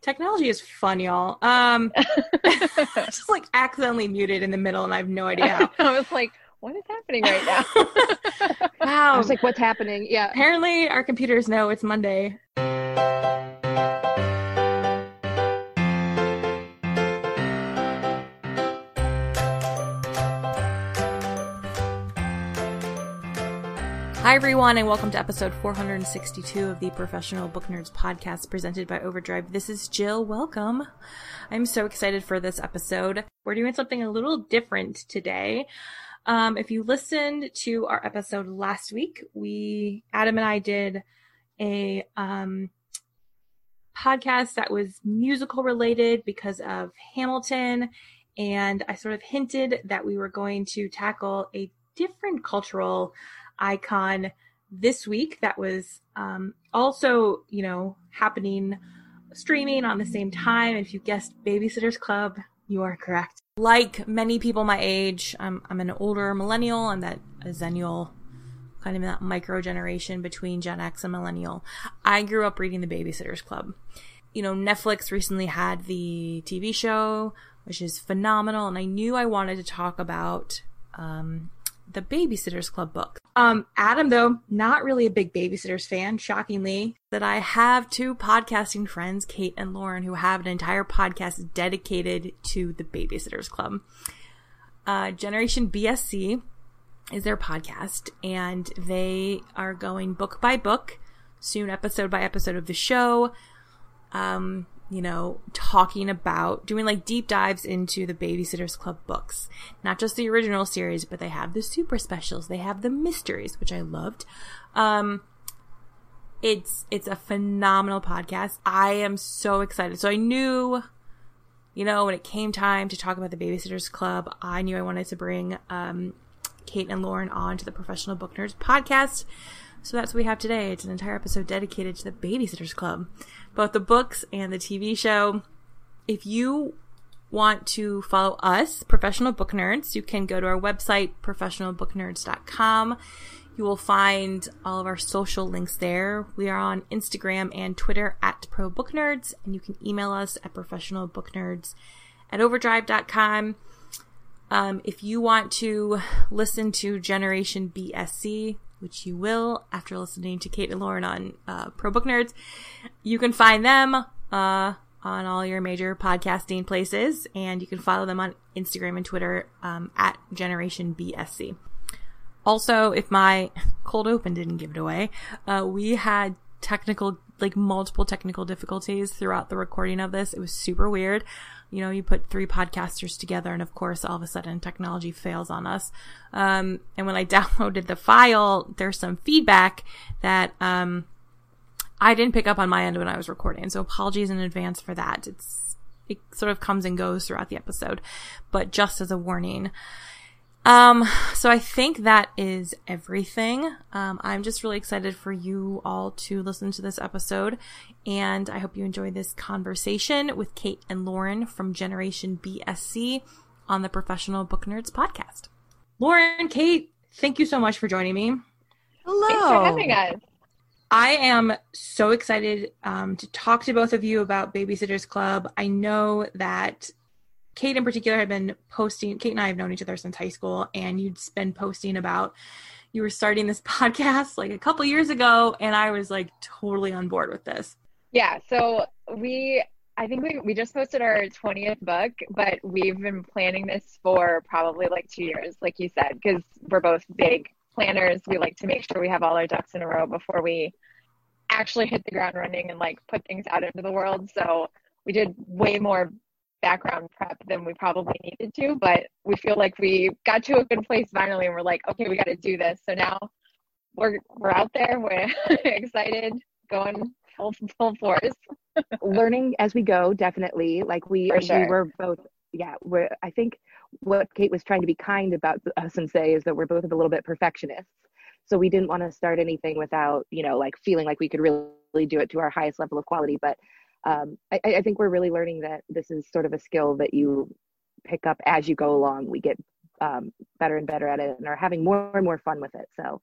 Technology is fun, y'all. Um, just like accidentally muted in the middle, and I have no idea how. I was like, what is happening right now? Wow. I was like, what's happening? Yeah. Apparently, our computers know it's Monday. Hi, everyone, and welcome to episode 462 of the Professional Book Nerds podcast presented by Overdrive. This is Jill. Welcome. I'm so excited for this episode. We're doing something a little different today. Um, if you listened to our episode last week, we, Adam and I did a um, podcast that was musical related because of Hamilton. And I sort of hinted that we were going to tackle a different cultural icon this week that was um, also, you know, happening streaming on the same time. If you guessed Babysitters Club, you are correct. Like many people my age, I'm, I'm an older millennial. I'm that zennial, kind of that micro generation between Gen X and millennial. I grew up reading the Babysitters Club. You know, Netflix recently had the TV show, which is phenomenal. And I knew I wanted to talk about um, the Babysitters Club book. Um, Adam, though, not really a big Babysitters fan, shockingly, that I have two podcasting friends, Kate and Lauren, who have an entire podcast dedicated to the Babysitters Club. Uh, Generation BSC is their podcast, and they are going book by book, soon episode by episode of the show. Um, you know, talking about doing like deep dives into the Babysitters Club books. Not just the original series, but they have the super specials. They have the mysteries, which I loved. Um, it's, it's a phenomenal podcast. I am so excited. So I knew, you know, when it came time to talk about the Babysitters Club, I knew I wanted to bring, um, Kate and Lauren on to the Professional Book Nerds podcast. So that's what we have today. It's an entire episode dedicated to the Babysitters Club, both the books and the TV show. If you want to follow us, Professional Book Nerds, you can go to our website, professionalbooknerds.com. You will find all of our social links there. We are on Instagram and Twitter at ProBookNerds, and you can email us at professionalbooknerds at overdrive.com. Um, if you want to listen to Generation BSC, which you will after listening to Kate and Lauren on uh, Pro Book Nerds, you can find them uh, on all your major podcasting places, and you can follow them on Instagram and Twitter um, at Generation BSC. Also, if my cold open didn't give it away, uh, we had technical, like multiple technical difficulties throughout the recording of this. It was super weird. You know, you put three podcasters together and of course all of a sudden technology fails on us. Um, and when I downloaded the file, there's some feedback that, um, I didn't pick up on my end when I was recording. So apologies in advance for that. It's, it sort of comes and goes throughout the episode, but just as a warning. Um, so I think that is everything. Um, I'm just really excited for you all to listen to this episode, and I hope you enjoy this conversation with Kate and Lauren from Generation BSC on the Professional Book Nerds podcast. Lauren, Kate, thank you so much for joining me. Hello. Thanks for having us. I am so excited um, to talk to both of you about Babysitters Club. I know that Kate in particular had been posting, Kate and I have known each other since high school, and you'd been posting about you were starting this podcast like a couple years ago, and I was like totally on board with this. Yeah. So we, I think we, we just posted our 20th book, but we've been planning this for probably like two years, like you said, because we're both big planners. We like to make sure we have all our ducks in a row before we actually hit the ground running and like put things out into the world. So we did way more background prep than we probably needed to, but we feel like we got to a good place finally and we're like, okay, we got to do this. So now we're we're out there, we're excited, going full full force. learning as we go, definitely. Like we, sure. we were both, yeah. We're. I think what Kate was trying to be kind about us and say is that we're both a little bit perfectionists. So we didn't want to start anything without, you know, like feeling like we could really do it to our highest level of quality. But um, I, I think we're really learning that this is sort of a skill that you pick up as you go along. We get um, better and better at it and are having more and more fun with it. So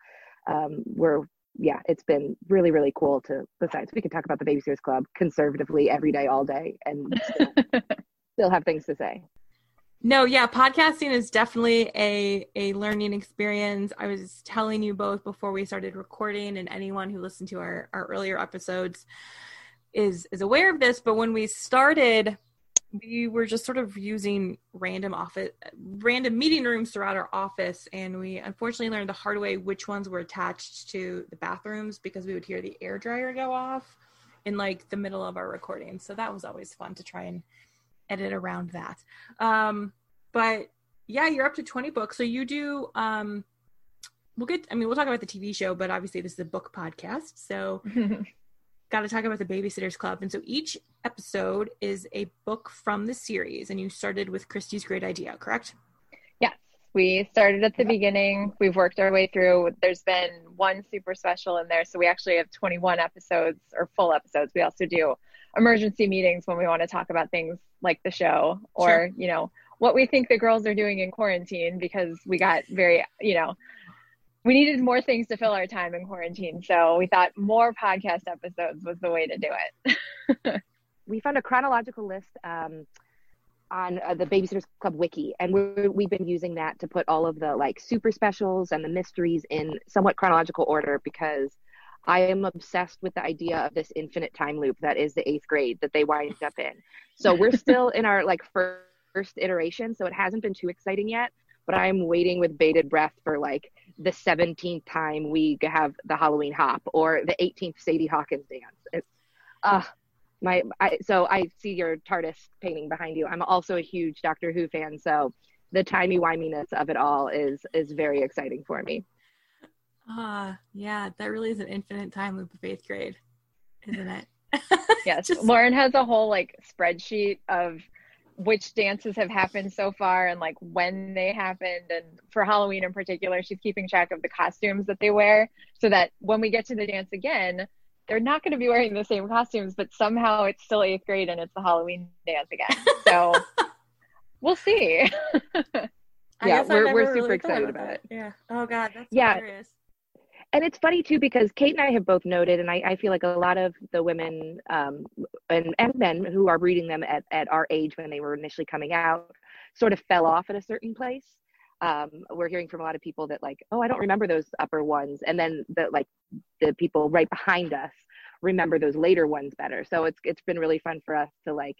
um, we're yeah, it's been really, really cool to, besides, we can talk about the Babysitters Club conservatively every day, all day, and still, still have things to say. No, yeah, podcasting is definitely a a learning experience. I was telling you both before we started recording, and anyone who listened to our, our earlier episodes is is aware of this. But when we started, we were just sort of using random office random meeting rooms throughout our office. And we unfortunately learned the hard way which ones were attached to the bathrooms because we would hear the air dryer go off in like the middle of our recording. So that was always fun to try and edit around that. Um but yeah you're up to 20 books. So you do um we'll get i mean we'll talk about the tv show but obviously this is a book podcast. So got to talk about the Babysitters Club. And so each episode is a book from the series, and you started with Kristy's Great Idea, correct? Yes, we started at the beginning. We've worked our way through. There's been one super special in there, so we actually have 21 episodes or full episodes. We also do emergency meetings when we want to talk about things like the show or sure. you know what we think the girls are doing in quarantine because we got very you know we needed more things to fill our time in quarantine. So we thought more podcast episodes was the way to do it. we found a chronological list um, on uh, the Babysitters Club wiki, and we have been using that to put all of the like super specials and the mysteries in somewhat chronological order because I am obsessed with the idea of this infinite time loop that is the eighth grade that they wind up in. So we're still in our like first iteration, so it hasn't been too exciting yet. But I'm waiting with bated breath for like the 17th time we have the Halloween hop or the 18th Sadie Hawkins dance. It's uh my I, so I see your TARDIS painting behind you. I'm also a huge Doctor Who fan, so the timey wiminess of it all is is very exciting for me. Ah, uh, yeah, that really is an infinite time loop of eighth grade, isn't it? yes, Just... Lauren has a whole like spreadsheet of which dances have happened so far and like when they happened. And for halloween in particular she's keeping track of the costumes that they wear so that when we get to the dance again they're not going to be wearing the same costumes but somehow it's still eighth grade and it's the halloween dance again. So we'll see. Yeah we're, we're super really excited about it. it. yeah. Oh god that's yeah. hilarious and it's funny too because Kate and I have both noted, and I, I feel like a lot of the women um, and, and men who are reading them at, at our age when they were initially coming out sort of fell off at a certain place. Um, we're hearing from a lot of people that like, oh, I don't remember those upper ones, and then the like the people right behind us remember those later ones better. So it's it's been really fun for us to like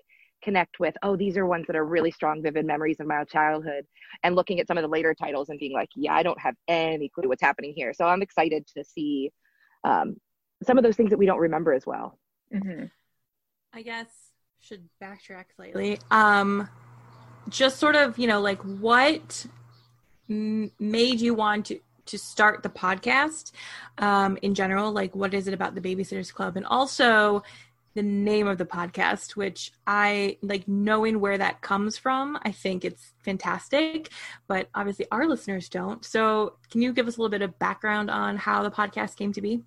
connect with oh these are ones that are really strong vivid memories of my childhood and looking at some of the later titles and being like yeah i don't have any clue what's happening here. So i'm excited to see um, some of those things that we don't remember as well. Mm-hmm. i guess should backtrack slightly. Um just sort of you know like what m- made you want to to start the podcast? Um, in general like what is it about the babysitters club? And also the name of the podcast, which I like knowing where that comes from. I think it's fantastic, but obviously our listeners don't. So, can you give us a little bit of background on how the podcast came to be?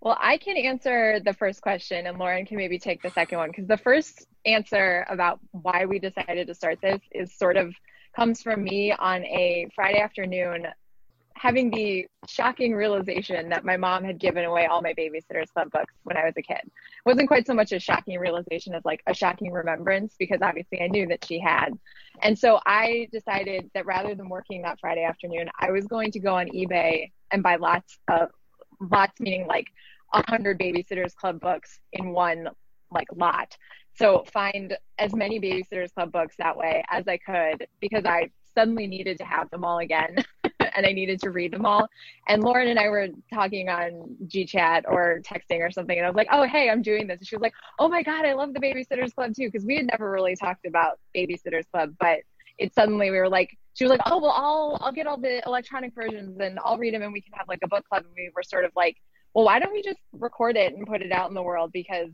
Well, I can answer the first question, and Lauren can maybe take the second one because the first answer about why we decided to start this is sort of comes from me on a Friday afternoon having the shocking realization that my mom had given away all my babysitters club books when I was a kid. It wasn't quite so much a shocking realization as like a shocking remembrance because obviously I knew that she had. And so I decided that rather than working that Friday afternoon, I was going to go on eBay and buy lots of lots meaning like a hundred babysitters club books in one like lot. So find as many babysitters club books that way as I could because I suddenly needed to have them all again and I needed to read them all. And Lauren and I were talking on GChat or texting or something, and I was like, "Oh, hey, I'm doing this." And she was like, "Oh my god, I love the Babysitters Club too," because we had never really talked about Babysitters Club, but it suddenly we were like, she was like, "Oh, well, I'll I'll get all the electronic versions and I'll read them, and we can have like a book club." And we were sort of like, "Well, why don't we just record it and put it out in the world?" Because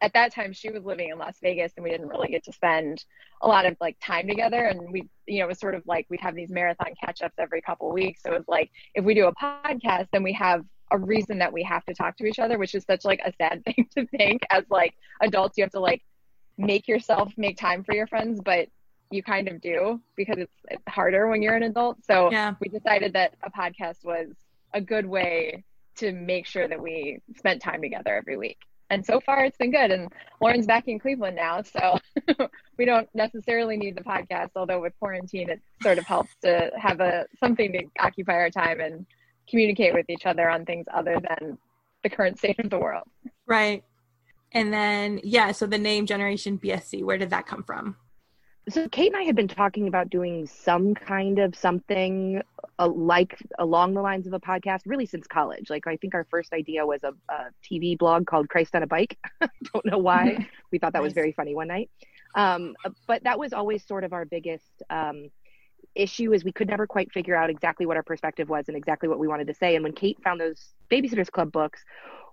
at that time she was living in Las Vegas and we didn't really get to spend a lot of like time together. And we you know it was sort of like we'd have these marathon catch ups every couple weeks. So it was like if we do a podcast then we have a reason that we have to talk to each other which is such like a sad thing to think as like adults you have to like make yourself make time for your friends but you kind of do because it's, it's harder when you're an adult. So Yeah. we decided that a podcast was a good way to make sure that we spent time together every week and so far it's been good and lauren's back in cleveland now so we don't necessarily need the podcast although with quarantine it sort of helps to have a something to occupy our time and communicate with each other on things other than the current state of the world Right. And then, yeah, so the name Generation BSC, where did that come from? So Kate and I had been talking about doing some kind of something uh, like along the lines of a podcast really since college. Like I think our first idea was a, a TV blog called Christ on a Bike. Don't know why. we thought that was very funny one night. Um, but that was always sort of our biggest um, issue is we could never quite figure out exactly what our perspective was and exactly what we wanted to say. And when Kate found those Babysitters Club books,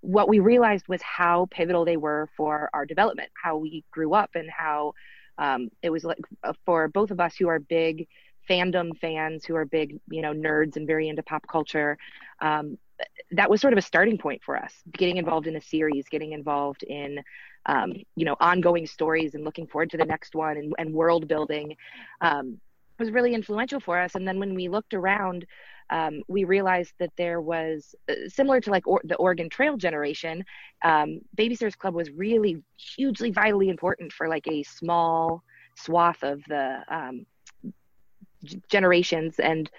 what we realized was how pivotal they were for our development, how we grew up, and how um, it was like uh, for both of us who are big fandom fans, who are big, you know, nerds and very into pop culture. Um, that was sort of a starting point for us, getting involved in a series, getting involved in, um, you know, ongoing stories and looking forward to the next one and, and world building um, was really influential for us. And then when we looked around, um, we realized that there was uh, similar to like or, the Oregon Trail generation. Um, Babysitters Club was really hugely vitally important for like a small swath of the um, g- generations, and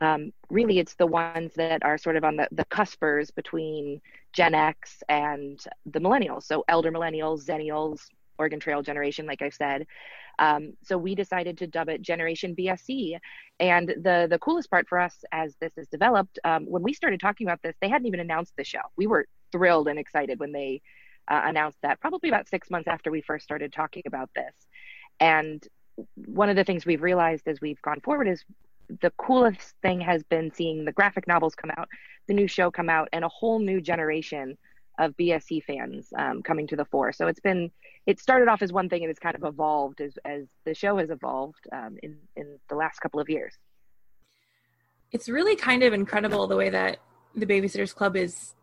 um, really it's the ones that are sort of on the the cuspers between Gen X and the millennials. So elder millennials, Zennials, Oregon Trail generation, like I said. Um, so we decided to dub it Generation BSC. And the the coolest part for us as this is developed, um, when we started talking about this, they hadn't even announced the show. We were thrilled and excited when they uh, announced that, probably about six months after we first started talking about this. And one of the things we've realized as we've gone forward is the coolest thing has been seeing the graphic novels come out, the new show come out, and a whole new generation of BSC fans um, coming to the fore. So it's been it started off as one thing and it's kind of evolved as as the show has evolved um, in in the last couple of years. It's really kind of incredible the way that the Babysitters Club is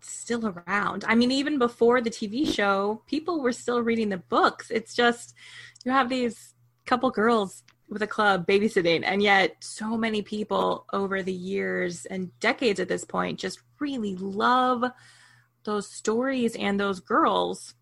still around. I mean, even before the TV show, people were still reading the books. It's just you have these couple girls with a club babysitting, and yet so many people over the years and decades at this point just really love those stories and those girls.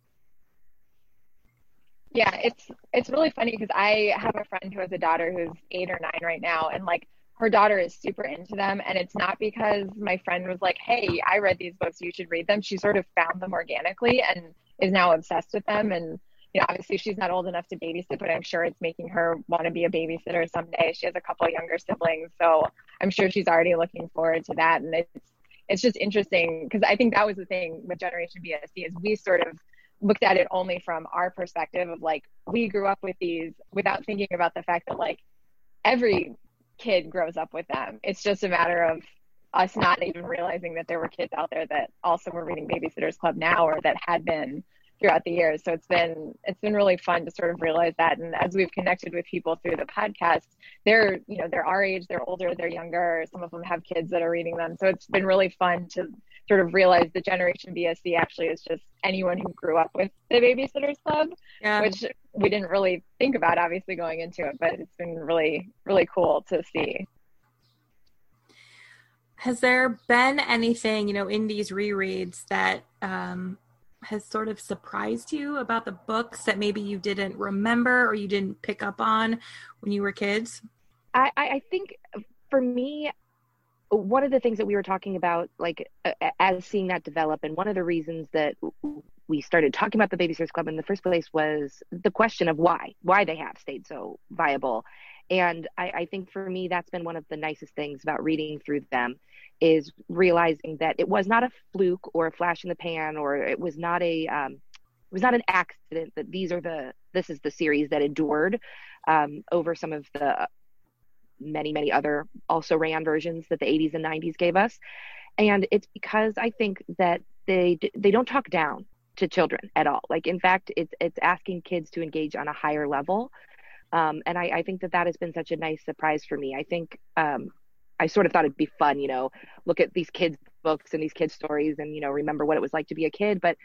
Yeah, it's it's really funny because I have a friend who has a daughter who's eight or nine right now, and like her daughter is super into them. And it's not because my friend was like, "Hey, I read these books, you should read them." She sort of found them organically and is now obsessed with them. And you know, obviously she's not old enough to babysit, but I'm sure it's making her want to be a babysitter someday. She has a couple younger siblings, so I'm sure she's already looking forward to that. And it's it's just interesting because I think that was the thing with Generation BSC is we sort of looked at it only from our perspective of like we grew up with these without thinking about the fact that like every kid grows up with them. It's just a matter of us not even realizing that there were kids out there that also were reading Babysitters Club now or that had been throughout the years. So it's been it's been really fun to sort of realize that. And as we've connected with people through the podcast, they're you know they're our age, they're older, they're younger. Some of them have kids that are reading them. So it's been really fun to sort of realize the Generation BSC actually is just anyone who grew up with the Babysitters Club Yeah. which we didn't really think about obviously going into it but it's been really really cool to see Has there been anything, you know, in these rereads that um, has sort of surprised you about the books that maybe you didn't remember or you didn't pick up on when you were kids? I, I think for me, one of the things that we were talking about, like as seeing that develop, and one of the reasons that we started talking about the Babysitters Club in the first place was the question of why, why they have stayed so viable. And I, I think for me, that's been one of the nicest things about reading through them is realizing that it was not a fluke or a flash in the pan, or it was not a, um, it was not an accident that these are the, this is the series that endured um, over some of the many, many other also ran versions that the 80s and 90s gave us. And it's because I think that they they don't talk down to children at all. Like in fact, it's it's asking kids to engage on a higher level. Um, and I, I think that that has been such a nice surprise for me. I think um, I sort of thought it'd be fun, you know, look at these kids' books and these kids' stories, and you know, remember what it was like to be a kid. But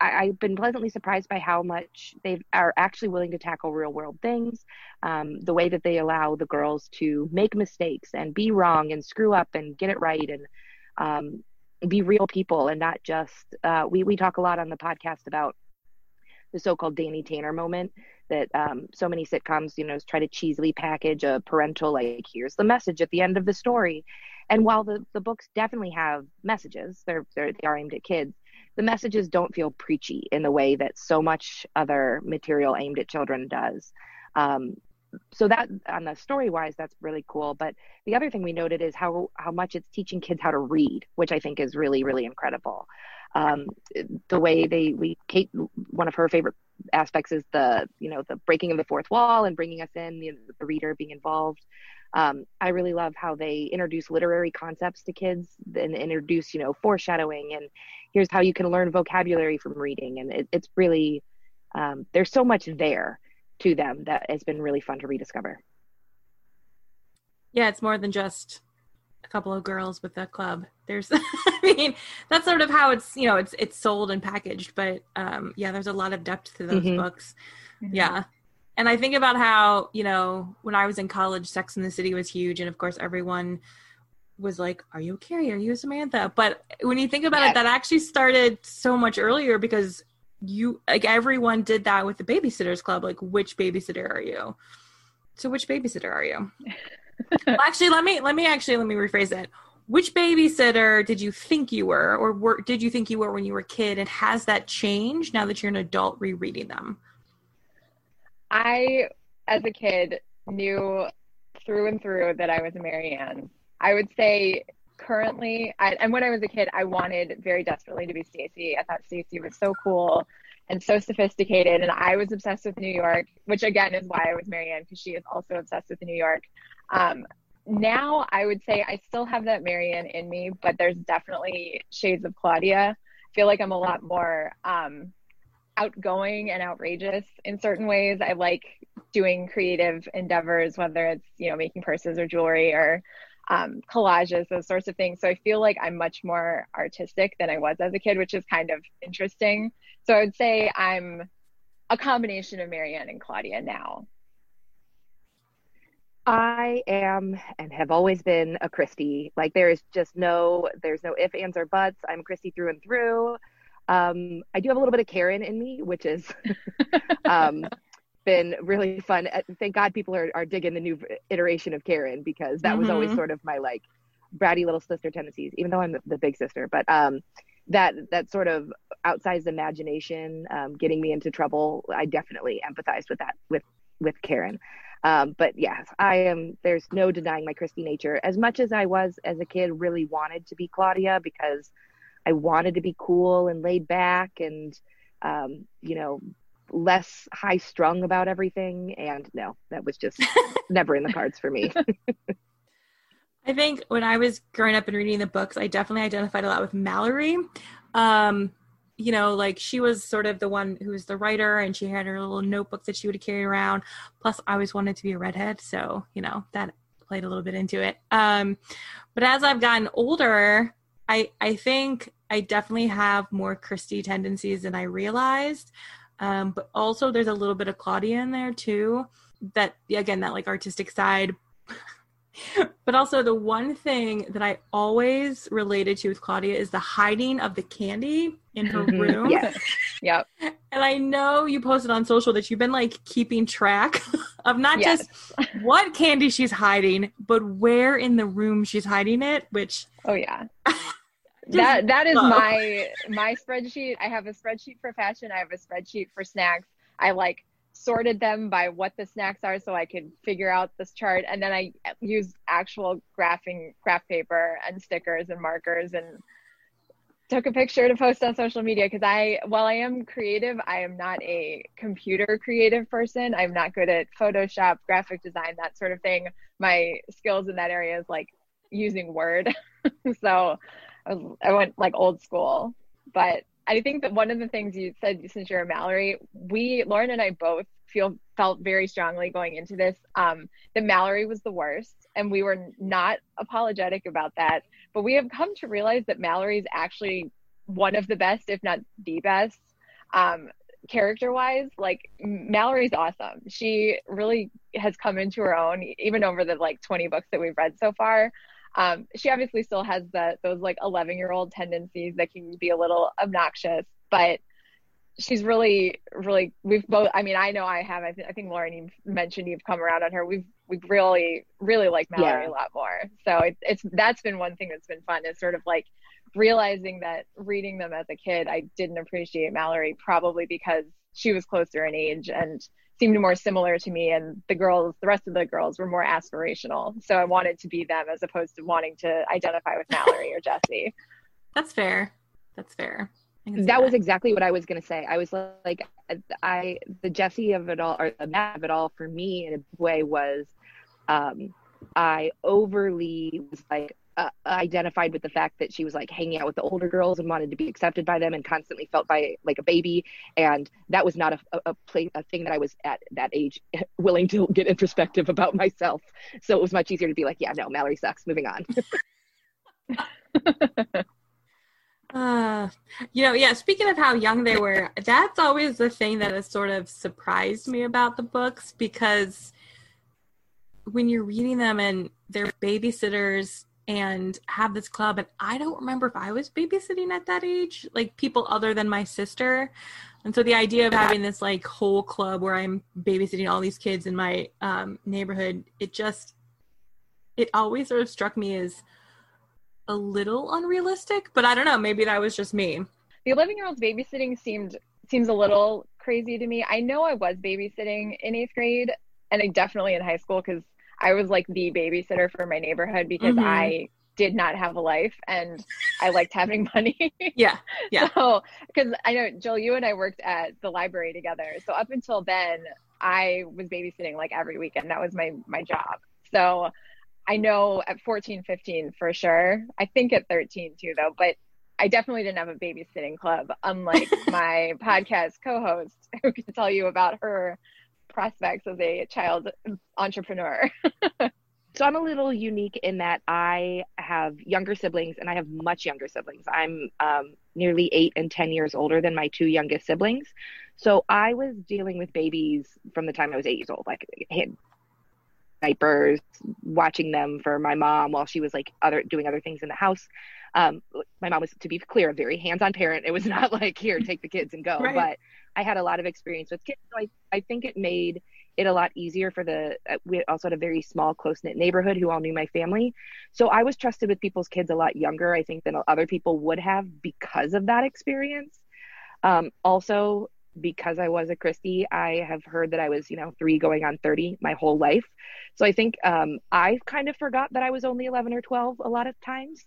I, have been pleasantly surprised by how much they are actually willing to tackle real world things. Um, the way that they allow the girls to make mistakes and be wrong and screw up and get it right and um, be real people and not just. Uh, we we talk a lot on the podcast about the so-called Danny Tanner moment that um, so many sitcoms, you know, try to cheesily package a parental like, here's the message at the end of the story. And while the, the books definitely have messages, they're, they're they are aimed at kids the messages don't feel preachy in the way that so much other material aimed at children does. Um, so that on the story wise, that's really cool. But the other thing we noted is how how much it's teaching kids how to read, which I think is really really incredible. Um, the way they we Kate one of her favorite aspects is the you know the breaking of the fourth wall and bringing us in the, reader being involved. Um, I really love how they introduce literary concepts to kids and introduce, you know, foreshadowing and here's how you can learn vocabulary from reading. And it, it's really, um, there's so much there to them that has been really fun to rediscover. Yeah, it's more than just a couple of girls with a club. There's, I mean, that's sort of how it's, you know, it's it's sold and packaged. But um, yeah, there's a lot of depth to those mm-hmm. books. Mm-hmm. Yeah, and I think about how, you know, when I was in college, Sex in the City was huge. And of course, everyone was like, Are you Carrie? Are you Samantha? But when you think about yes. it, that actually started so much earlier because you, like, everyone did that with the Babysitters Club. Like, which babysitter are you? So, which babysitter are you? well, actually, let me, let me actually, let me rephrase it. Which babysitter did you think you were, or were, did you think you were when you were a kid? And has that changed now that you're an adult rereading them? I, as a kid, knew through and through that I was a Mary Anne. I would say currently, I, and when I was a kid, I wanted very desperately to be Stacey. I thought Stacey was so cool and so sophisticated, and I was obsessed with New York, which again is why I was Mary Anne because she is also obsessed with New York. Um, now I would say I still have that Mary Anne in me, but there's definitely shades of Claudia. I feel like I'm a lot more um, outgoing and outrageous in certain ways. I like doing creative endeavors, whether it's, you know, making purses or jewelry or um, collages, those sorts of things. So I feel like I'm much more artistic than I was as a kid, which is kind of interesting. So I would say I'm a combination of Mary Anne and Claudia now. I am and have always been a Kristy. Like there is just no, there's no if, ands, or buts. I'm Kristy through and through. Um, I do have a little bit of Karen in me, which is um, been really fun. Uh, thank God people are, are digging the new iteration of Karen because that mm-hmm. was always mm-hmm. sort of my like bratty little sister tendencies, even though I'm the, the big sister. But um, that that sort of outsized imagination um, getting me into trouble, I definitely empathized with that with with Karen. Um, but yes, I am. There's no denying my Kristy nature. As much as I was as a kid, really wanted to be Claudia because I wanted to be cool and laid back and, um, you know, less high strung about everything. And no, that was just never in the cards for me. I think when I was growing up and reading the books, I definitely identified a lot with Mallory. Um, you know, like she was sort of the one who was the writer and she had her little notebook that she would carry around. Plus, I always wanted to be a redhead. So, you know, that played a little bit into it. Um, but as I've gotten older, I, I think I definitely have more Kristy tendencies than I realized. Um, but also there's a little bit of Claudia in there too. That again, that like artistic side. but also the one thing that I always related to with Claudia is the hiding of the candy in her mm-hmm. room. yes. Yep. And I know you posted on social that you've been like keeping track of not yes. just what candy she's hiding, but where in the room she's hiding it, which Oh yeah that that is my my spreadsheet. I have a spreadsheet for fashion. I have a spreadsheet for snacks. I like sorted them by what the snacks are so I could figure out this chart. And then I use actual graphing graph paper and stickers and markers and took a picture to post on social media because I while I am creative, I am not a computer creative person. I'm not good at Photoshop, graphic design, that sort of thing. My skills in that area is like using Word. so I, went like old school, but I think that one of the things you said since you're a Mallory, we Lauren and I both feel felt very strongly going into this um, that Mallory was the worst, and we were not apologetic about that. But we have come to realize that Mallory is actually one of the best, if not the best. Um, character wise like mallory's awesome she really has come into her own even over the like 20 books that we've read so far um, she obviously still has those like 11 year old tendencies that can be a little obnoxious but she's really really we've both i mean i know i have. I, th- I think lauren you mentioned you've come around on her. We've we've really really like mallory yeah. a lot more. So it's it's that's been one thing that's been fun is sort of like realizing that reading them as a kid i didn't appreciate mallory probably because she was closer in age and seemed more similar to me and the girls the rest of the girls were more aspirational. So i wanted to be them as opposed to wanting to identify with mallory or Jessi. That's fair. That's fair. That, that was exactly what i was going to say. I was like i the Jessi of it all or the matt of it all for me in a way was um i overly was like uh, identified with the fact that she was like hanging out with the older girls and wanted to be accepted by them and constantly felt by like a baby. And that was not a a, a, play, a thing that I was at that age willing to get introspective about myself. So it was much easier to be like yeah no Mallory sucks. Moving on. Uh you know yeah speaking of how young they were that's always the thing that has sort of surprised me about the books because when you're reading them and they're babysitters and have this club and i don't remember if i was babysitting at that age like people other than my sister. And so the idea of having this like whole club where i'm babysitting all these kids in my um, neighborhood it just it always sort of struck me as a little unrealistic but i don't know maybe that was just me. The 11 year olds babysitting seemed seems a little crazy to me. I know i was babysitting in eighth grade and I definitely in high school because I was like the babysitter for my neighborhood because mm-hmm. I did not have a life and I liked having money. yeah. Yeah. So, because I know, Jill, you and I worked at the library together. So, up until then, I was babysitting like every weekend. That was my, my job. So, I know at 14, 15 for sure. I think at 13 too, though. But I definitely didn't have a babysitting club, unlike my podcast co host who can tell you about her prospects as a child entrepreneur. so I'm a little unique in that I have younger siblings and I have much younger siblings. I'm um, nearly eight and 10 years older than my two youngest siblings. So I was dealing with babies from the time I was eight years old, like diapers, watching them for my mom while she was like other doing other things in the house. Um, my mom was, to be clear, a very hands-on parent. It was not like here, take the kids and go. Right. But I had a lot of experience with kids, so I I think it made it a lot easier for the. Uh, we also had a very small, close knit neighborhood who all knew my family, so I was trusted with people's kids a lot younger, I think, than other people would have because of that experience. Um, also, because I was a Kristy, I have heard that I was, you know, three going on 30 my whole life. So I think um, I kind of forgot that I was only 11 or 12 a lot of times.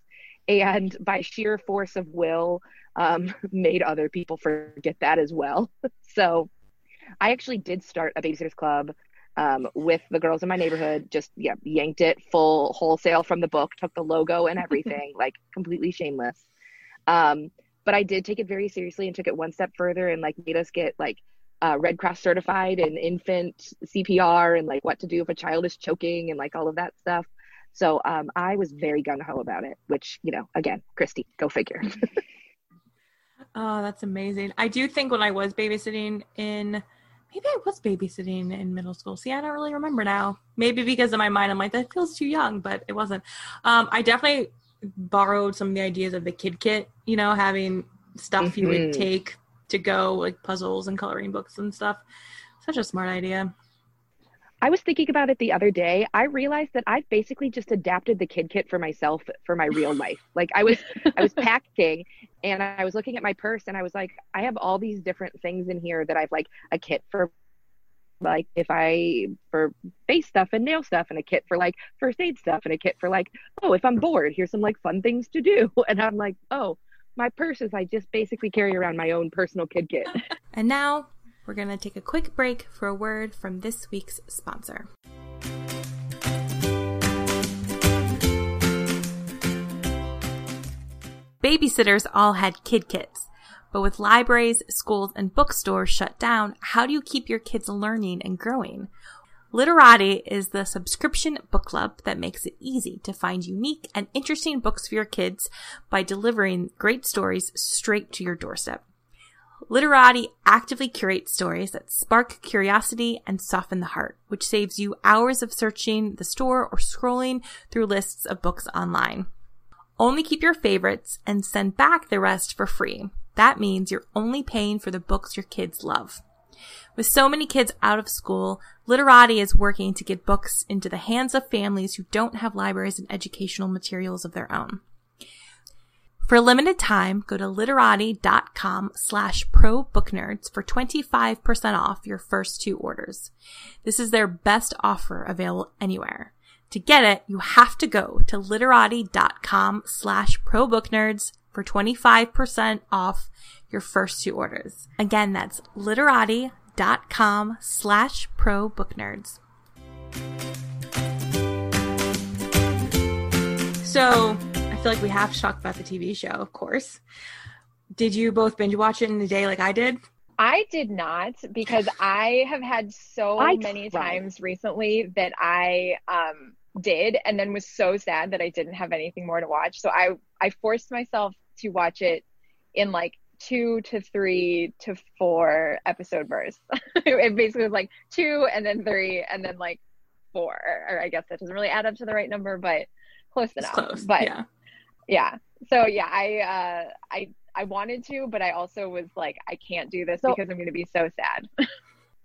And by sheer force of will, um, made other people forget that as well. so I actually did start a babysitters club um, with the girls in my neighborhood. Just yeah, yanked it full wholesale from the book, took the logo and everything, like completely shameless. Um, but I did take it very seriously and took it one step further and like made us get like uh, Red Cross certified and infant CPR and like what to do if a child is choking and like all of that stuff. So um, I was very gun ho about it, which you know, again, Kristy, go figure. oh, that's amazing. I do think when I was babysitting in maybe I was babysitting in middle school. See, I don't really remember now. Maybe because in my mind I'm like that feels too young, but it wasn't. Um, I definitely borrowed some of the ideas of the kid kit, you know, having stuff mm-hmm. you would mm-hmm. take to go, like puzzles and coloring books and stuff. Such a smart idea. I was thinking about it the other day. I realized that I've basically just adapted the kid kit for myself for my real life. Like I was I was packing and I was looking at my purse and I was like, I have all these different things in here that I've like a kit for like if I for face stuff and nail stuff and a kit for like first aid stuff and a kit for like, oh, if I'm bored, here's some like fun things to do. And I'm like, oh, my purse is I just basically carry around my own personal kid kit. and now we're going to take a quick break for a word from this week's sponsor. Babysitters all had kid kits But with libraries, schools, and bookstores shut down, how do you keep your kids learning and growing? Literati is the subscription book club that makes it easy to find unique and interesting books for your kids by delivering great stories straight to your doorstep. Literati actively curates stories that spark curiosity and soften the heart, which saves you hours of searching the store or scrolling through lists of books online. Only keep your favorites and send back the rest for free. That means you're only paying for the books your kids love. With so many kids out of school, Literati is working to get books into the hands of families who don't have libraries and educational materials of their own. For a limited time, go to literati.com slash pro book nerds for 25% off your first two orders. This is their best offer available anywhere. To get it, you have to go to literati.com slash pro book nerds for 25% off your first two orders. Again, that's literati.com slash pro book nerds. So feel like we have to talk about the TV show, of course. Did you both binge watch it in a day like I did? I did not because I have had so I many tried. times recently that I um, did and then was so sad that I didn't have anything more to watch. So I I forced myself to watch it in like two to three to four episode bursts. it basically was like two and then three and then like four. Or I guess that doesn't really add up to the right number, but close enough. Close, but yeah yeah so yeah i uh i i wanted to but i also was like i can't do this so, because i'm going to be so sad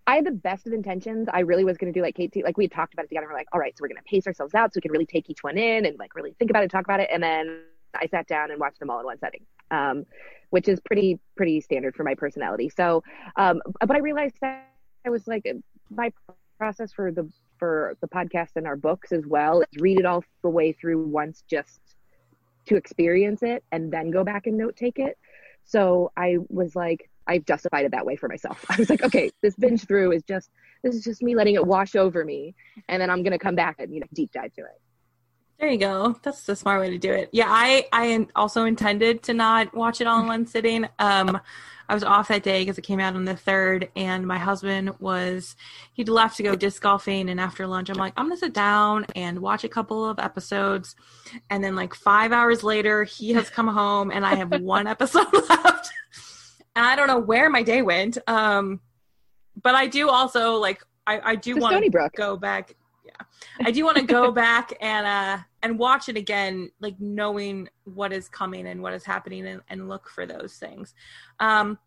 I had the best of intentions. I really was going to do like Kate, like we had talked about it together. We're like, all right, so we're going to pace ourselves out so we can really take each one in and like really think about it, talk about it. And then I sat down and watched them all in one setting, um, which is pretty, pretty standard for my personality. So, um, but I realized that I was like, my process for the, for the podcast and our books as well is read it all the way through once, just to experience it and then go back and note take it. So I was like, I've justified it that way for myself. I was like, okay, this binge through is just this is just me letting it wash over me, and then I'm gonna come back and you know deep dive to it. There you go. That's the smart way to do it. Yeah, I I also intended to not watch it all in one sitting. Um, I was off that day because it came out on the third, and my husband was he'd left to go disc golfing, and after lunch, I'm like, I'm gonna sit down and watch a couple of episodes, and then like five hours later, he has come home, and I have one episode left, and I don't know where my day went. Um, but I do also like I I do want to go back. I do want to go back and uh and watch it again, like knowing what is coming and what is happening and, and look for those things. Um,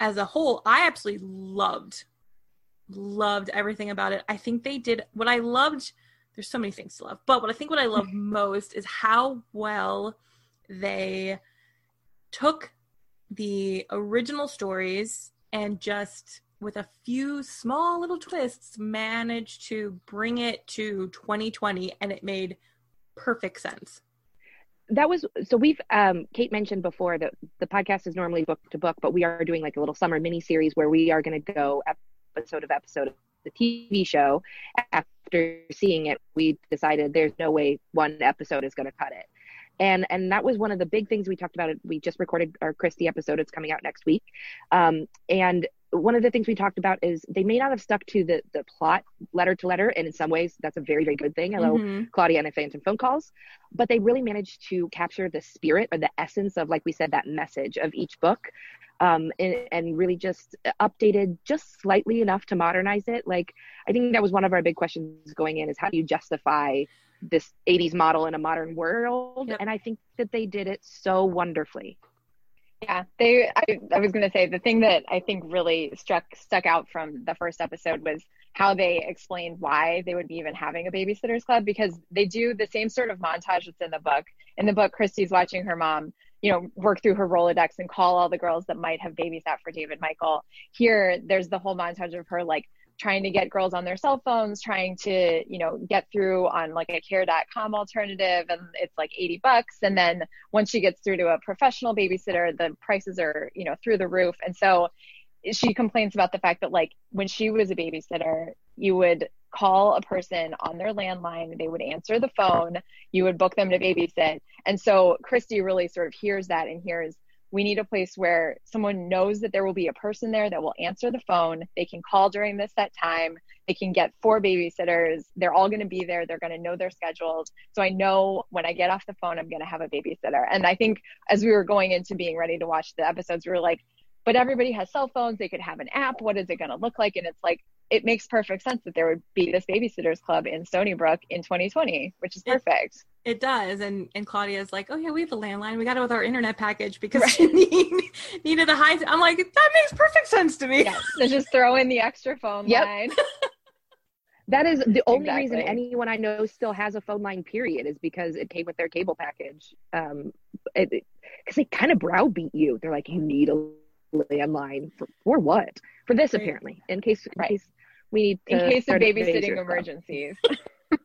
as a whole, I absolutely loved, loved everything about it. I think they did what I loved. There's so many things to love, but what I think what I love most is how well they took the original stories and just with a few small little twists managed to bring it to 2020 and it made perfect sense. That was so we've um kate mentioned before that the podcast is normally book to book but we are doing like a little summer mini series where we are going to go episode of episode of the tv show. After seeing it we decided there's no way one episode is going to cut it. And and that was one of the big things we talked about. We just recorded our Kristy episode. It's coming out next week. Um, and one of the things we talked about is they may not have stuck to the the plot letter to letter and in some ways that's a very very good thing. Hello mm-hmm. claudia and phantom phone calls. But they really managed to capture the spirit or the essence of like we said that message of each book um, and, and, really just updated just slightly enough to modernize it. Like i think that was one of our big questions going in is how do you justify this 80s model in a modern world? Yep. and i think that they did it so wonderfully yeah, they. I, I was going to say the thing that I think really struck stuck out from the first episode was how they explained why they would be even having a babysitters club because they do the same sort of montage that's in the book. In the book, Kristy's watching her mom, you know, work through her Rolodex and call all the girls that might have babysat for David Michael. Here, there's the whole montage of her like trying to get girls on their cell phones, trying to, you know, get through on like a care.com alternative and it's like 80 bucks. And then once she gets through to a professional babysitter, the prices are, you know, through the roof. And so she complains about the fact that like when she was a babysitter, you would call a person on their landline, they would answer the phone, you would book them to babysit. And so Kristy really sort of hears that and hears we need a place where someone knows that there will be a person there that will answer the phone. They can call during this set time. They can get four babysitters. They're all going to be there. They're going to know their schedules. So I know when I get off the phone, I'm going to have a babysitter. And I think as we were going into being ready to watch the episodes, we were like, but everybody has cell phones. They could have an app. What is it going to look like? And it's like, it makes perfect sense that there would be this babysitters club in Stoneybrook in 2020, which is perfect. It, it does. And and Claudia's like, oh yeah, we have a landline. We got it with our internet package because right. she need, needed a high. I'm like, that makes perfect sense to me. Yes. So just throw in the extra phone yep. line. that is the only exactly. reason anyone I know still has a phone line. Period is because it came with their cable package. Um, because they kind of browbeat you. They're like, you need a landline for, for what? For this, right. apparently, in case in right. case we need in case of babysitting emergencies. oh,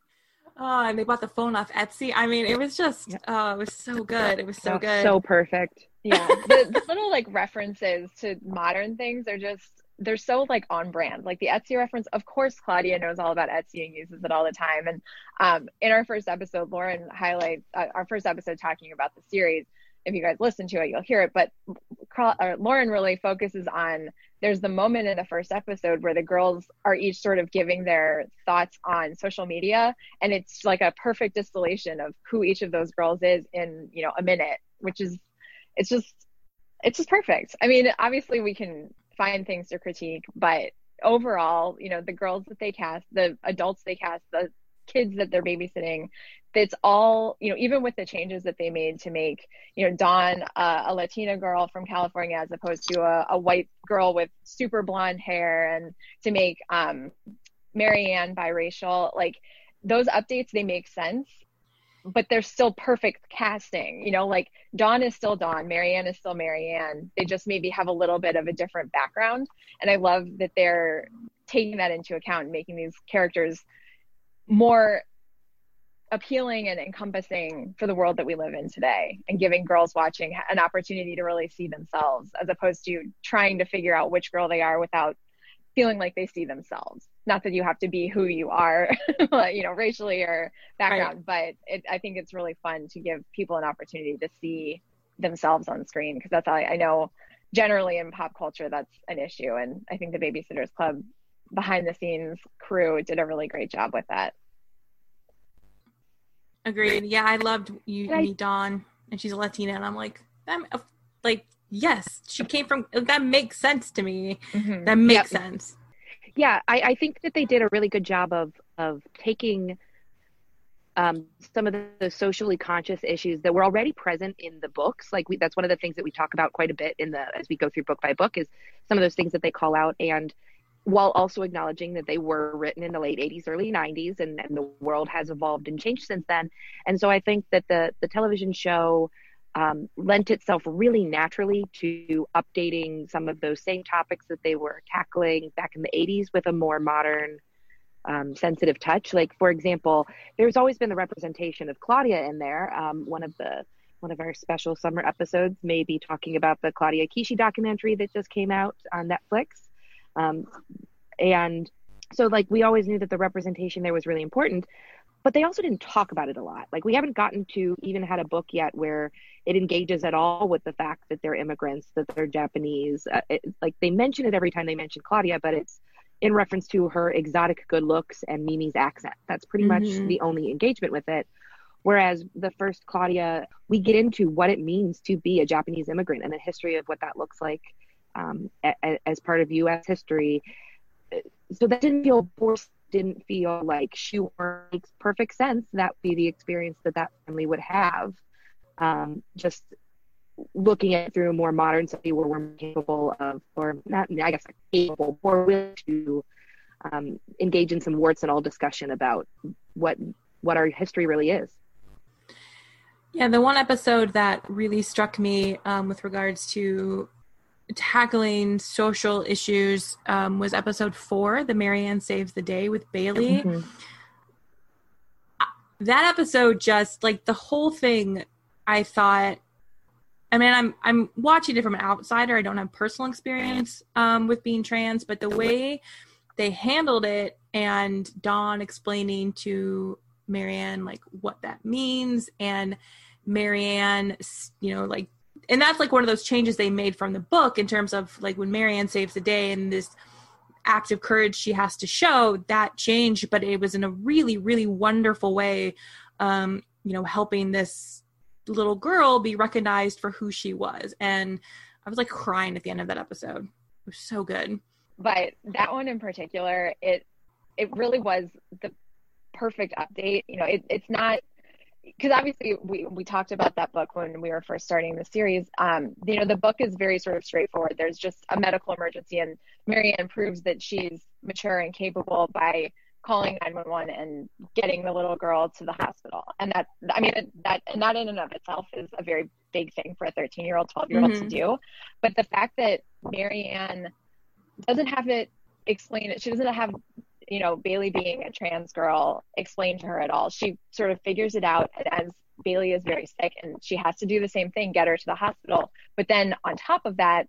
and they bought the phone off Etsy. I mean, it was just oh, it was so good. It was so good. So perfect. Yeah. the, the little like references to modern things are just they're so like on brand. Like the Etsy reference, of course, Claudia knows all about Etsy and uses it all the time. And um, in our first episode, Lauren highlights uh, our first episode talking about the series if you guys listen to it, you'll hear it. But Lauren really focuses on there's the moment in the first episode where the girls are each sort of giving their thoughts on social media, and it's like a perfect distillation of who each of those girls is in you know a minute, which is it's just it's just perfect. I mean, obviously we can find things to critique, but overall, you know, the girls that they cast, the adults they cast, the kids that they're babysitting it's all you know even with the changes that they made to make you know dawn uh, a latina girl from california as opposed to a, a, white girl with super blonde hair and to make um, Mary Anne biracial like those updates they make sense but they're still perfect casting you know like dawn is still dawn Mary Anne is still Mary Anne. They just maybe have a little bit of a different background and i love that they're taking that into account and making these characters more appealing and encompassing for the world that we live in today and giving girls watching an opportunity to really see themselves as opposed to trying to figure out which girl they are without feeling like they see themselves not that you have to be who you are you know racially or background right. but it, i think it's really fun to give people an opportunity to see themselves on screen because that's how I, I know generally in pop culture that's an issue and i think the babysitters club behind the scenes crew did a really great job with that Agreed. Yeah, I loved you I, meet Dawn, and she's a Latina, and I'm like, I'm like, yes, she came from. That makes sense to me. Mm-hmm. That makes yep. sense. Yeah, I, I think that they did a really good job of of taking um, some of the, the, socially conscious issues that were already present in the books. Like we, that's one of the things that we talk about quite a bit in the as we go through book by book is some of those things that they call out and while also acknowledging that they were written in the late 80s early 90s and, and, the world has evolved and changed since then. And so i think that the the television show um, lent itself really naturally to updating some of those same topics that they were tackling back in the 80s with a more modern um, sensitive touch. Like for example there's always been the representation of claudia in there. Um, one of the one of our special summer episodes may be talking about the claudia kishi documentary that just came out on netflix um, and so, like, we always knew that the representation there was really important, but they also didn't talk about it a lot. Like, we haven't gotten to even had a book yet where it engages at all with the fact that they're immigrants, that they're Japanese. Uh, it, like, they mention it every time they mention Claudia, but it's in reference to her exotic good looks and Mimi's accent. That's pretty mm-hmm. much the only engagement with it. Whereas the first Claudia, we get into what it means to be a Japanese immigrant and the history of what that looks like um, a, as part of U.S. history. So that didn't feel forced. Didn't feel like shoehorn makes perfect sense. That would be the experience that that family would have. Um, just looking at it through a more modern study where we're capable of, or not, I guess, capable, more willing to um, engage in some warts and all discussion about what what our history really is. Yeah, the one episode that really struck me um, with regards to tackling social issues um, was episode four, the Mary Anne Saves the Day with Bailey. Mm-hmm. That episode just like the whole thing, I thought. I mean, I'm I'm watching it from an outsider. I don't have personal experience um, with being trans, but the way they handled it and Dawn explaining to Mary Anne like what that means and Mary Anne, you know, like and that's like one of those changes they made from the book in terms of like when Mary Anne saves the day and this act of courage she has to show that changed but it was in a really really wonderful way um you know helping this little girl be recognized for who she was. And i was like crying at the end of that episode. It was so good. But that one in particular it it really was the perfect update. You know it, it's not because obviously we, we talked about that book when we were first starting the series. Um, you know the book is very sort of straightforward. There's just a medical emergency and Mary Anne proves that she's mature and capable by calling 911 and getting the little girl to the hospital. And that i mean that and that in and of itself is a very big thing for a 13 year old 12 year old mm-hmm. to do. But the fact that Mary Anne doesn't have it explain it she doesn't have you know, Bailey being a trans girl explained to her at all. She sort of figures it out as Bailey is very sick and she has to do the same thing, get her to the hospital. But then on top of that,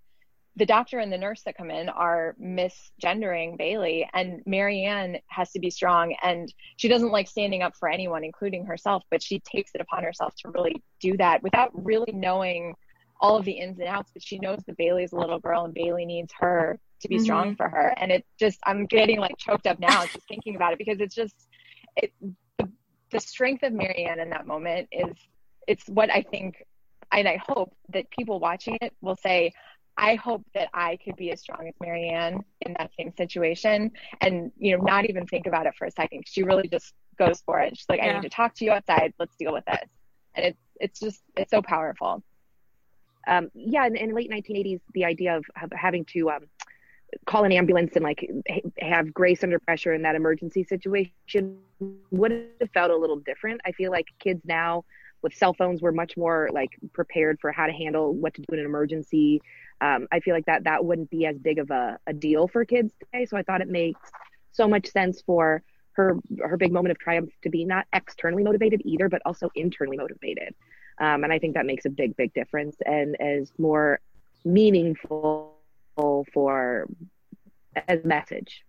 the doctor and the nurse that come in are misgendering Bailey, and Mary Anne has to be strong. And she doesn't like standing up for anyone, including herself, but she takes it upon herself to really do that without really knowing all of the ins and outs. But she knows that Bailey's a little girl and Bailey needs her to be mm-hmm. strong for her. And it just, I'm getting like choked up now just thinking about it because it's just, it, the, the strength of Mary Anne in that moment is, it's what I think, and I hope that people watching it will say, I hope that I could be as strong as Mary Anne in that same situation and, you know, not even think about it for a second. She really just goes for it. She's like, yeah. I need to talk to you outside. Let's deal with this. And it's, it's just, it's so powerful. Um, yeah, in, in late 1980s, the idea of, of having to um, call an ambulance and like have grace under pressure in that emergency situation would have felt a little different. I feel like kids now with cell phones were much more like prepared for how to handle what to do in an emergency. Um, I feel like that that wouldn't be as big of a, a deal for kids today. So I thought it makes so much sense for her her big moment of triumph to be not externally motivated either, but also internally motivated. Um, and I think that makes a big, big difference and is more meaningful for as message.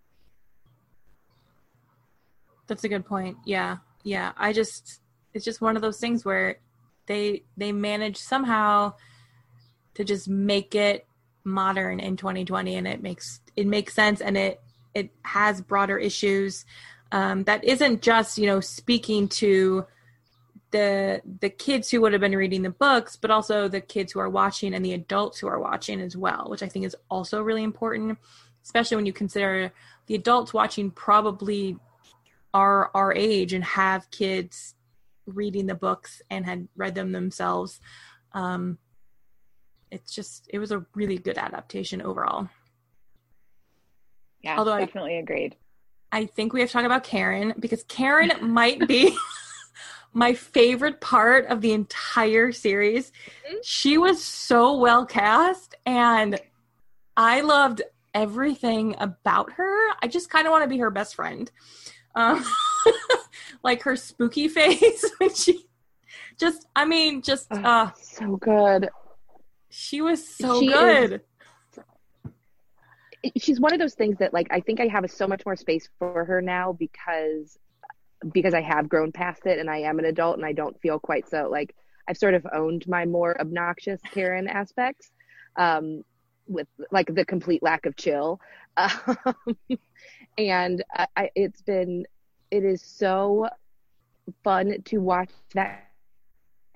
That's a good point. Yeah. Yeah. I just it's just one of those things where they they manage somehow to just make it modern in 2020 and it makes it makes sense and it it has broader issues um, that isn't just you know speaking to the the kids who would have been reading the books but also the kids who are watching and the adults who are watching as well which i think is also really important especially when you consider the adults watching probably are our age and have kids reading the books and had read them themselves. Um it's just it was a really good adaptation overall. Yeah although definitely I, agreed. I think we have to talk about karen because karen might be my favorite part of the entire series. Mm-hmm. She was so well cast and I loved everything about her. I just kind of want to be her best friend. Um, like her spooky face when she just I mean just oh, uh so good. She was so she good. Is, she's one of those things that like I think I have so much more space for her now because because I have grown past it and I am an adult and I don't feel quite so like I've sort of owned my more obnoxious Karen aspects um, with like the complete lack of chill. Um, and I, it's been, it is so fun to watch that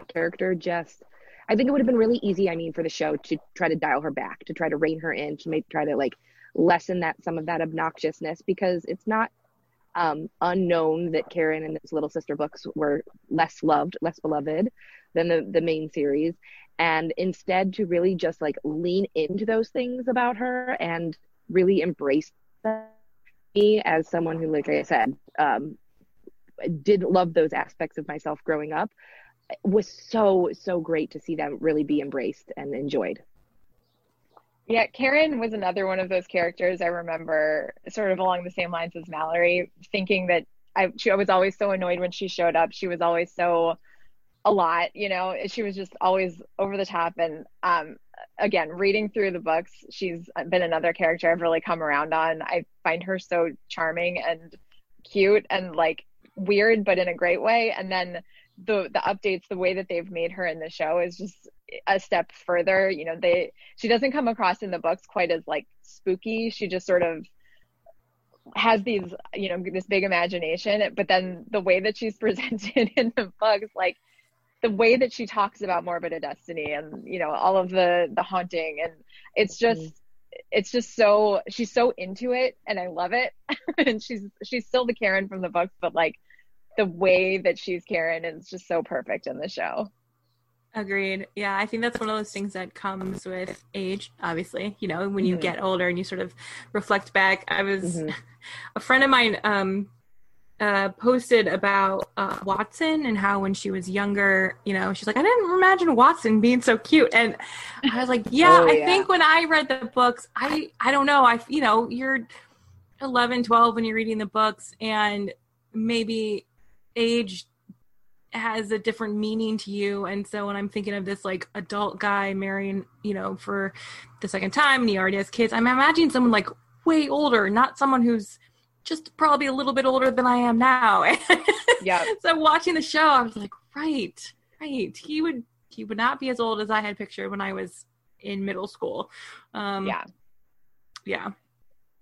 character just. I think it would have been really easy, I mean, for the show to try to dial her back, to try to rein her in, to make, try to like lessen that, some of that obnoxiousness because it's not um, unknown that Karen and his little sister books were less loved, less beloved than the, the main series. And instead to really just like lean into those things about her and really embrace. Me as someone who, like I said, um, did love those aspects of myself growing up was so, so great to see them really be embraced and enjoyed. Yeah, Karen was another one of those characters I remember sort of along the same lines as Mallory, thinking that I, she, I was always so annoyed when she showed up. She was always so a lot, you know, she was just always over the top. And um, again, reading through the books, she's been another character I've really come around on. I find her so charming and cute and like weird, but in a great way. And then the the updates, the way that they've made her in the show is just a step further. You know, they she doesn't come across in the books quite as like spooky. She just sort of has these, you know, this big imagination, but then the way that she's presented in the books, like the way that she talks about Morbidda Destiny and, you know, all of the the haunting and it's just mm-hmm it's just so she's so into it and I love it. and she's she's still the Karen from the books, but like the way that she's Karen is just so perfect in the show. Agreed. Yeah, I think that's one of those things that comes with age, obviously. You know, when you mm-hmm. get older and you sort of reflect back. I was mm-hmm. a friend of mine um uh, posted about uh, Watson and how when she was younger, you know, she's like, I didn't imagine Watson being so cute, and I was like, Yeah, oh, yeah. I think when I read the books, I I don't know, I you know, you're 11, 12 when you're reading the books, and maybe age has a different meaning to you, and so when I'm thinking of this like adult guy marrying, you know, for the second time, and he already has kids, I'm imagining someone like way older, not someone who's just probably a little bit older than I am now. yeah. So watching the show, I was like, right, right. He would he would not be as old as I had pictured when I was in middle school. Um, yeah. Yeah.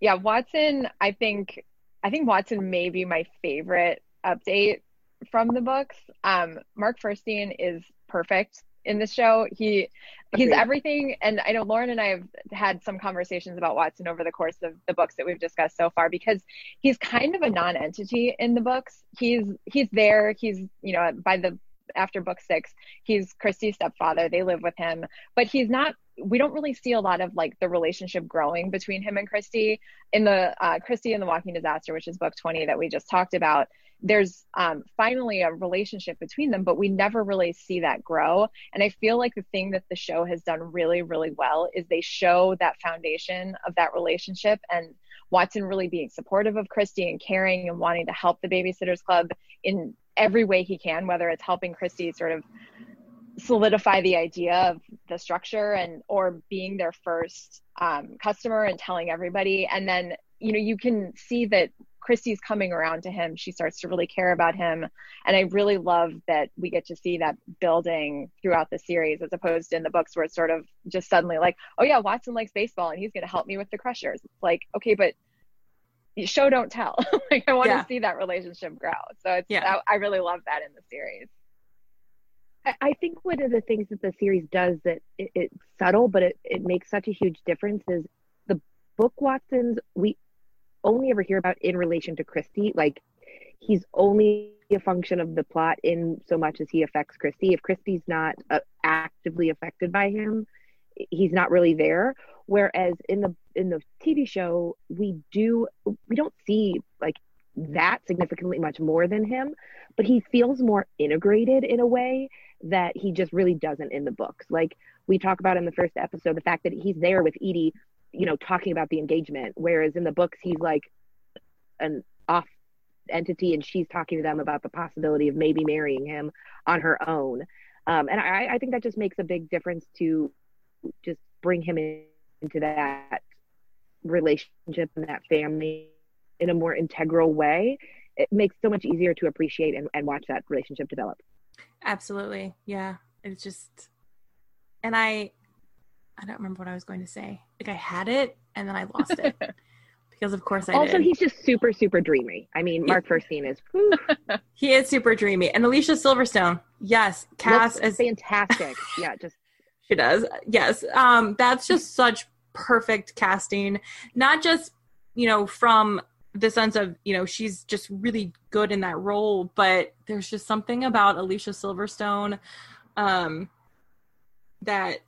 Yeah. Watson, I think I think Watson may be my favorite update from the books. Um, Mark Feuerstein is perfect in the show. He he's everything and I know Lauren and I have had some conversations about Watson over the course of the books that we've discussed so far because he's kind of a non-entity in the books. He's he's there, he's you know by the after book 6, he's Kristy's stepfather. They live with him, but he's not we don't really see a lot of like the relationship growing between him and Kristy in the uh, Kristy and the Walking Disaster, which is book 20 that we just talked about there's um, finally a relationship between them, but we never really see that grow. And I feel like the thing that the show has done really, really well is they show that foundation of that relationship and Watson really being supportive of Kristy and caring and wanting to help the Babysitters Club in every way he can, whether it's helping Kristy sort of solidify the idea of the structure and or being their first um, customer and telling everybody and then you know you can see that Kristy's coming around to him. She starts to really care about him. And I really love that we get to see that building throughout the series as opposed to in the books where it's sort of just suddenly like, oh yeah, Watson likes baseball and he's going to help me with the Krushers. It's like, okay, but show don't tell. like I want yeah. to see that relationship grow. So it's, yeah. I, I really love that in the series. I think one of the things that the series does that it, it's subtle, but it, it makes such a huge difference is the book Watsons, we only ever hear about in relation to Kristy. Like he's only a function of the plot in so much as he affects Kristy. If Kristy's not uh, actively affected by him, he's not really there. Whereas in the in the TV show, we do we don't see like that significantly much more than him, but he feels more integrated in a way that he just really doesn't in the books. Like we talk about in the first episode, the fact that he's there with Edie you know, talking about the engagement. Whereas in the books, he's like an off entity and she's talking to them about the possibility of maybe marrying him on her own. Um, and I, I think that just makes a big difference to just bring him in, into that relationship and that family in a more integral way. It makes so much easier to appreciate and, and watch that relationship develop. Absolutely. Yeah. It's just, and I, I don't remember what I was going to say. Like I had it and then I lost it. because of course I also did. he's just super super dreamy. I mean, Mark Feuerstein is he is super dreamy, and Alicia Silverstone, yes, cast as fantastic. yeah, just she does. Yes, um, that's just such perfect casting. Not just you know from the sense of you know she's just really good in that role, but there's just something about Alicia Silverstone um, that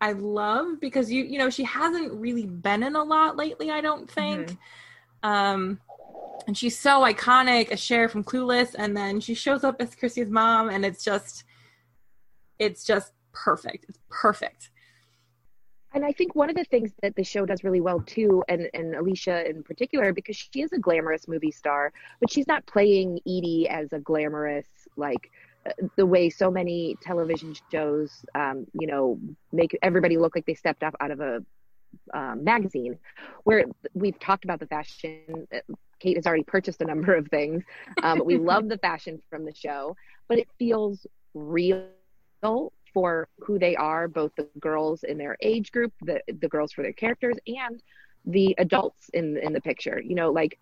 I love because you you know she hasn't really been in a lot lately. I don't think. Mm-hmm. Um, and she's so iconic, a Cher from Clueless, and then she shows up as Chrissy's mom, and it's just, it's just perfect. It's perfect. And I think one of the things that the show does really well too, and, and Alicia in particular, because she is a glamorous movie star, but she's not playing Edie as a glamorous, like the way so many television shows, um, you know, make everybody look like they stepped up out of a um, magazine, where we've talked about the fashion. Kate has already purchased a number of things. Um, we love the fashion from the show, but it feels real for who they are, both the girls in their age group, the the girls for their characters, and the adults in in the picture. You know, like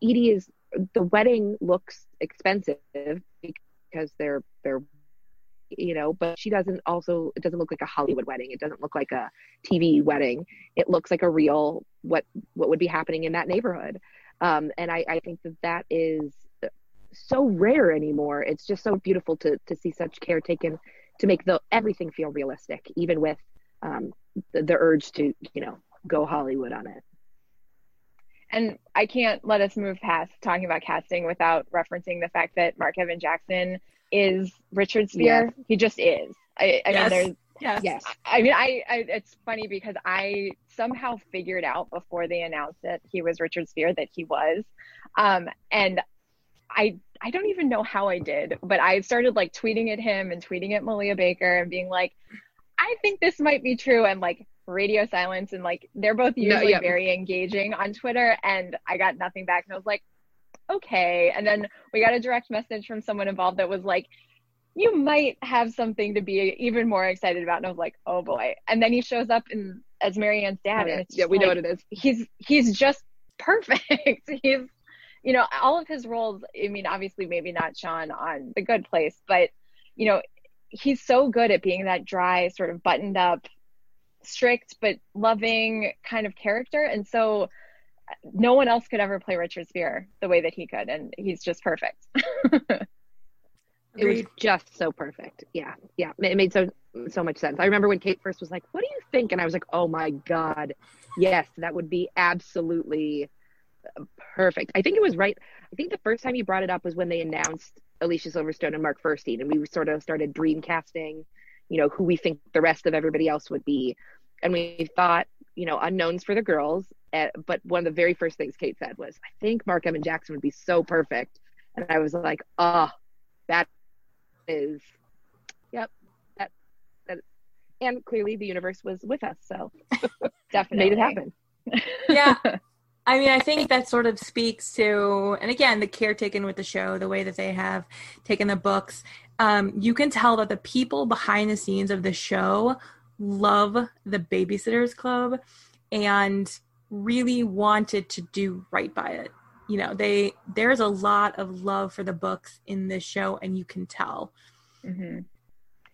Edie is the wedding looks expensive because they're they're you know but she doesn't also it doesn't look like a hollywood wedding. It doesn't look like a tv wedding. It looks like a real what what would be happening in that neighborhood. Um, and I, I think that that is so rare anymore. It's just so beautiful to to see such care taken to make the everything feel realistic even with um, the, the urge to you know go hollywood on it and I can't let us move past talking about casting without referencing the fact that Mark Evan Jackson is Richard Spier. Yes. He just is. I, I yes. mean, there's yes. yes. I mean, I, I, it's funny because I somehow figured out before they announced that he was Richard Spier that he was, um, and I I don't even know how I did, but I started like tweeting at him and tweeting at Malia Baker and being like, I think this might be true, and like radio silence and like they're both usually no, yeah. very engaging on Twitter and I got nothing back and I was like, okay. And then we got a direct message from someone involved that was like, you might have something to be even more excited about. And I was like, oh boy. And then he shows up in as Mary Anne's dad. Oh, yeah. and yeah, we like, know what it is. He's he's just perfect. he's you know, all of his roles, I mean, obviously maybe not Shawn on the good place, but you know, he's so good at being that dry, sort of buttoned up strict but loving kind of character. And so no one else could ever play Richard Spier the way that he could. And he's just perfect. it was just so perfect. Yeah. Yeah. It made so, so much sense. I remember when Kate first was like, what do you think? And I was like, oh my God. Yes, that would be absolutely perfect. I think it was right. I think the first time you brought it up was when they announced Alicia Silverstone and Mark Feuerstein, and we sort of started dream casting you know, who we think the rest of everybody else would be. And we thought, you know, unknowns for the girls. Uh, but one of the very first things Kate said was, I think Mark Evan Jackson would be so perfect. And I was like, oh, that is, yep, that, that, and clearly the universe was with us. So definitely made it happen. yeah. I mean, I think that sort of speaks to, and again, the care taken with the show, the way that they have taken the books. Um, you can tell that the people behind the scenes of the show love the Babysitters Club and really wanted to do right by it. You know, they there's a lot of love for the books in this show, and you can tell. Mm-hmm.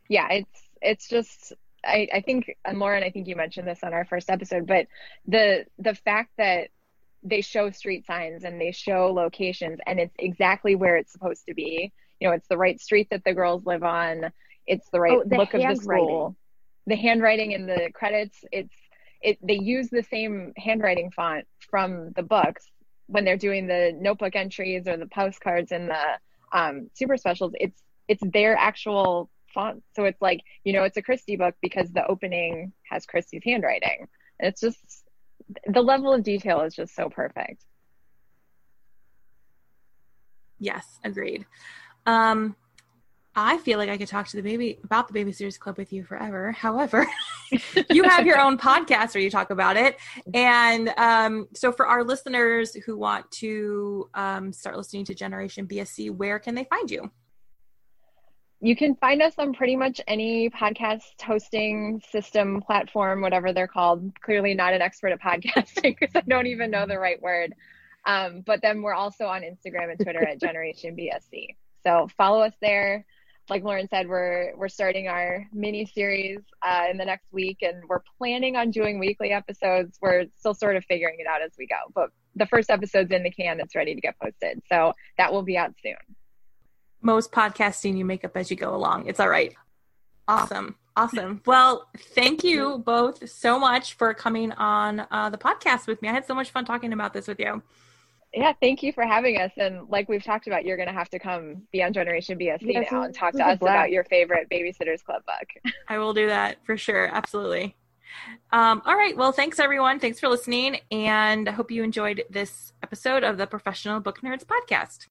Yeah, it's it's just I, I think and Lauren, I think you mentioned this on our first episode, but the the fact that they show street signs and they show locations and it's exactly where it's supposed to be. You know, it's the right street that the girls live on. It's the right oh, the look of the school. The handwriting in the credits, it's it they use the same handwriting font from the books when they're doing the notebook entries or the postcards and the um, super specials. It's it's their actual font. So it's like, you know, it's a Kristy book because the opening has Kristy's handwriting. And it's just the level of detail is just so perfect. Yes, agreed. Um, I feel like I could talk to the baby about the Baby Babysitters Club with you forever. However, you have your own podcast where you talk about it. And um, so, for our listeners who want to um, start listening to Generation BSC, where can they find you? You can find us on pretty much any podcast hosting system platform, whatever they're called. Clearly, not an expert at podcasting because I don't even know the right word. Um, but then we're also on Instagram and Twitter at Generation BSC. So follow us there. Like Lauren said, we're we're starting our mini series uh, in the next week, and we're planning on doing weekly episodes. We're still sort of figuring it out as we go, but the first episode's in the can. It's ready to get posted, so that will be out soon most podcasting you make up as you go along. It's all right. Awesome. Awesome. Well, thank you both so much for coming on uh, the podcast with me. I had so much fun talking about this with you. Yeah, thank you for having us. And like we've talked about, you're going to have to come be on Generation BSC yes, now and talk to us about your favorite Babysitters Club book. I will do that for sure. Absolutely. Um, all right. Well, thanks everyone. Thanks for listening. And I hope you enjoyed this episode of the Professional Book Nerds podcast.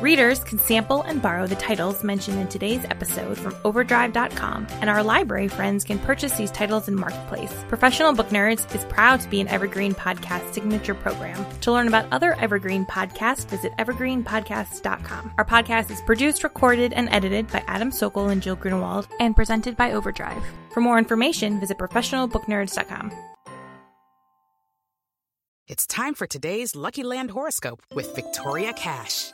Readers can sample and borrow the titles mentioned in today's episode from Overdrive.com, and our library friends can purchase these titles in Marketplace. Professional Book Nerds is proud to be an Evergreen Podcast signature program. To learn about other Evergreen podcasts, visit evergreenpodcasts.com. Our podcast is produced, recorded, and edited by Adam Sokol and Jill Grunewald, and presented by Overdrive. For more information, visit professionalbooknerds.com. It's time for today's Lucky Land horoscope with Victoria Cash.